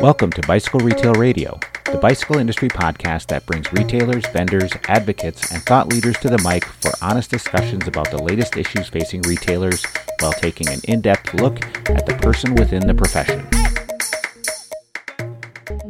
Welcome to Bicycle Retail Radio, the bicycle industry podcast that brings retailers, vendors, advocates, and thought leaders to the mic for honest discussions about the latest issues facing retailers while taking an in depth look at the person within the profession.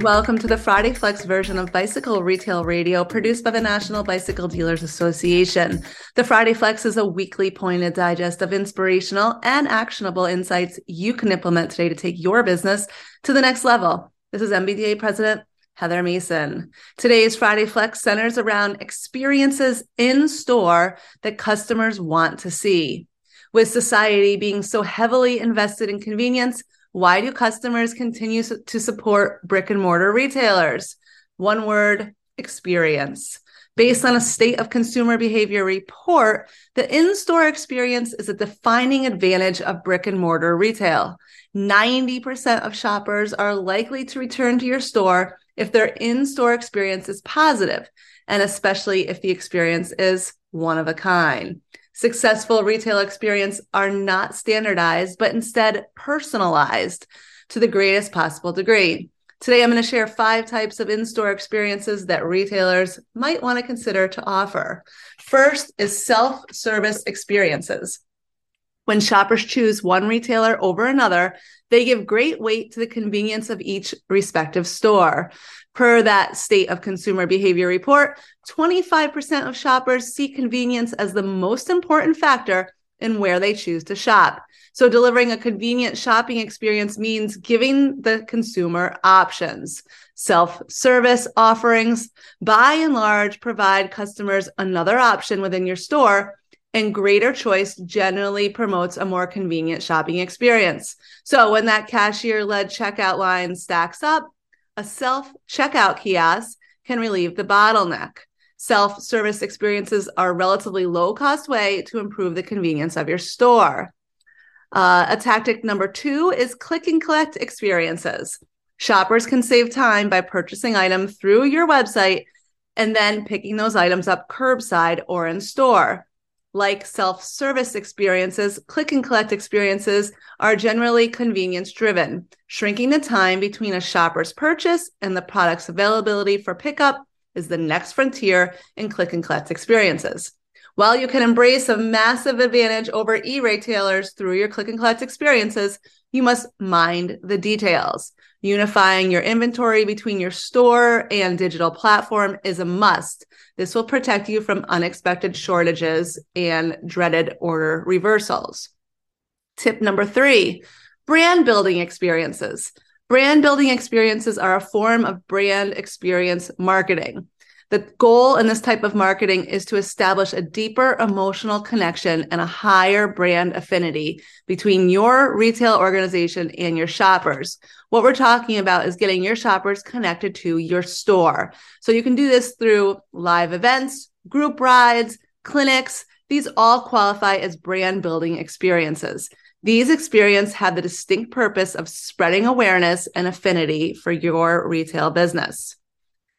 Welcome to the Friday Flex version of Bicycle Retail Radio, produced by the National Bicycle Dealers Association. The Friday Flex is a weekly pointed digest of inspirational and actionable insights you can implement today to take your business to the next level. This is NBDA President Heather Mason. Today's Friday Flex centers around experiences in store that customers want to see. With society being so heavily invested in convenience, why do customers continue to support brick and mortar retailers? One word experience. Based on a state of consumer behavior report, the in store experience is a defining advantage of brick and mortar retail. 90% of shoppers are likely to return to your store if their in store experience is positive, and especially if the experience is one of a kind. Successful retail experience are not standardized, but instead personalized to the greatest possible degree. Today, I'm going to share five types of in store experiences that retailers might want to consider to offer. First is self service experiences. When shoppers choose one retailer over another, they give great weight to the convenience of each respective store. Per that state of consumer behavior report, 25% of shoppers see convenience as the most important factor in where they choose to shop. So, delivering a convenient shopping experience means giving the consumer options. Self service offerings, by and large, provide customers another option within your store, and greater choice generally promotes a more convenient shopping experience. So, when that cashier led checkout line stacks up, a self checkout kiosk can relieve the bottleneck. Self service experiences are a relatively low cost way to improve the convenience of your store. Uh, a tactic number two is click and collect experiences. Shoppers can save time by purchasing items through your website and then picking those items up curbside or in store like self service experiences, click and collect experiences are generally convenience driven, shrinking the time between a shopper's purchase and the product's availability for pickup is the next frontier in click and collect experiences. While you can embrace a massive advantage over e retailers through your click and collect experiences, you must mind the details. Unifying your inventory between your store and digital platform is a must. This will protect you from unexpected shortages and dreaded order reversals. Tip number three brand building experiences. Brand building experiences are a form of brand experience marketing. The goal in this type of marketing is to establish a deeper emotional connection and a higher brand affinity between your retail organization and your shoppers. What we're talking about is getting your shoppers connected to your store. So you can do this through live events, group rides, clinics. These all qualify as brand building experiences. These experiences have the distinct purpose of spreading awareness and affinity for your retail business.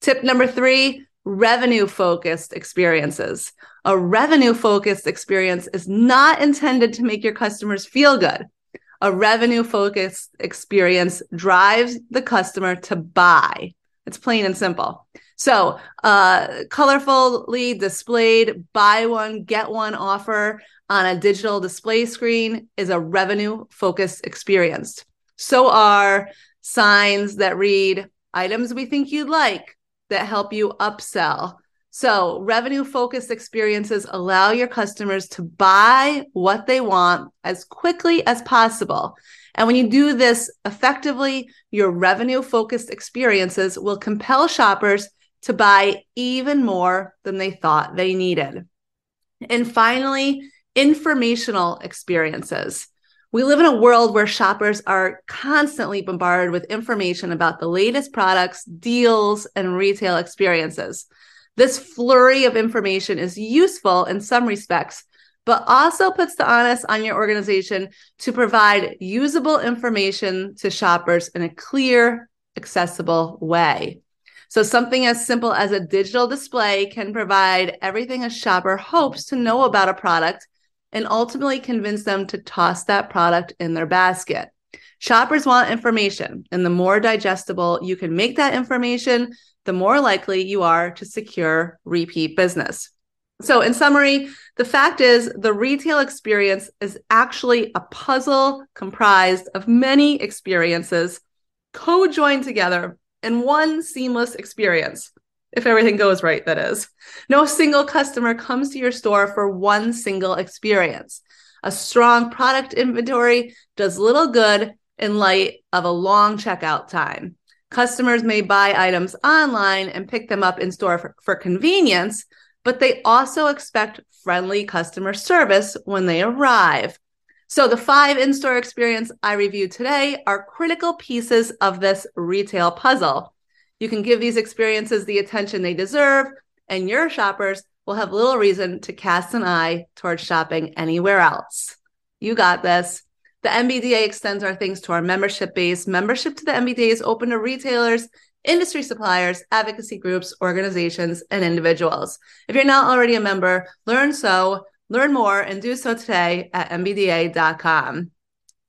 Tip number three revenue focused experiences. A revenue focused experience is not intended to make your customers feel good. A revenue focused experience drives the customer to buy. It's plain and simple. So, uh, colorfully displayed buy one, get one offer on a digital display screen is a revenue focused experience. So are signs that read items we think you'd like, that help you upsell. So, revenue focused experiences allow your customers to buy what they want as quickly as possible. And when you do this effectively, your revenue focused experiences will compel shoppers to buy even more than they thought they needed. And finally, informational experiences. We live in a world where shoppers are constantly bombarded with information about the latest products, deals, and retail experiences. This flurry of information is useful in some respects, but also puts the onus on your organization to provide usable information to shoppers in a clear, accessible way. So, something as simple as a digital display can provide everything a shopper hopes to know about a product and ultimately convince them to toss that product in their basket. Shoppers want information, and the more digestible you can make that information, the more likely you are to secure repeat business. So, in summary, the fact is the retail experience is actually a puzzle comprised of many experiences co joined together in one seamless experience. If everything goes right, that is. No single customer comes to your store for one single experience. A strong product inventory does little good in light of a long checkout time. Customers may buy items online and pick them up in store for, for convenience, but they also expect friendly customer service when they arrive. So, the five in store experience I reviewed today are critical pieces of this retail puzzle. You can give these experiences the attention they deserve, and your shoppers will have little reason to cast an eye towards shopping anywhere else. You got this. The NBDA extends our things to our membership base. Membership to the NBDA is open to retailers, industry suppliers, advocacy groups, organizations, and individuals. If you're not already a member, learn so, learn more, and do so today at NBDA.com.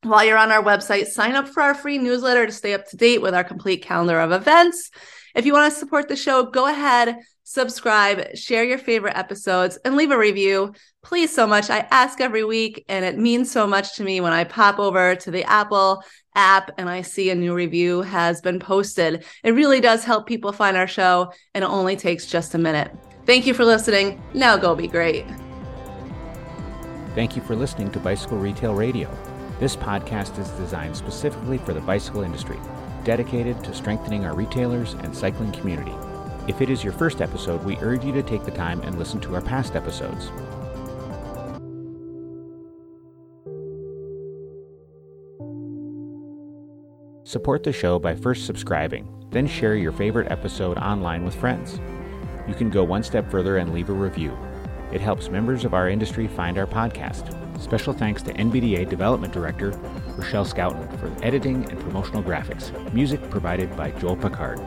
While you're on our website, sign up for our free newsletter to stay up to date with our complete calendar of events. If you want to support the show, go ahead, subscribe, share your favorite episodes, and leave a review. Please, so much. I ask every week, and it means so much to me when I pop over to the Apple app and I see a new review has been posted. It really does help people find our show, and it only takes just a minute. Thank you for listening. Now go be great. Thank you for listening to Bicycle Retail Radio. This podcast is designed specifically for the bicycle industry, dedicated to strengthening our retailers and cycling community. If it is your first episode, we urge you to take the time and listen to our past episodes. Support the show by first subscribing, then share your favorite episode online with friends. You can go one step further and leave a review. It helps members of our industry find our podcast. Special thanks to NBDA Development Director Rochelle Scouten for editing and promotional graphics. Music provided by Joel Picard.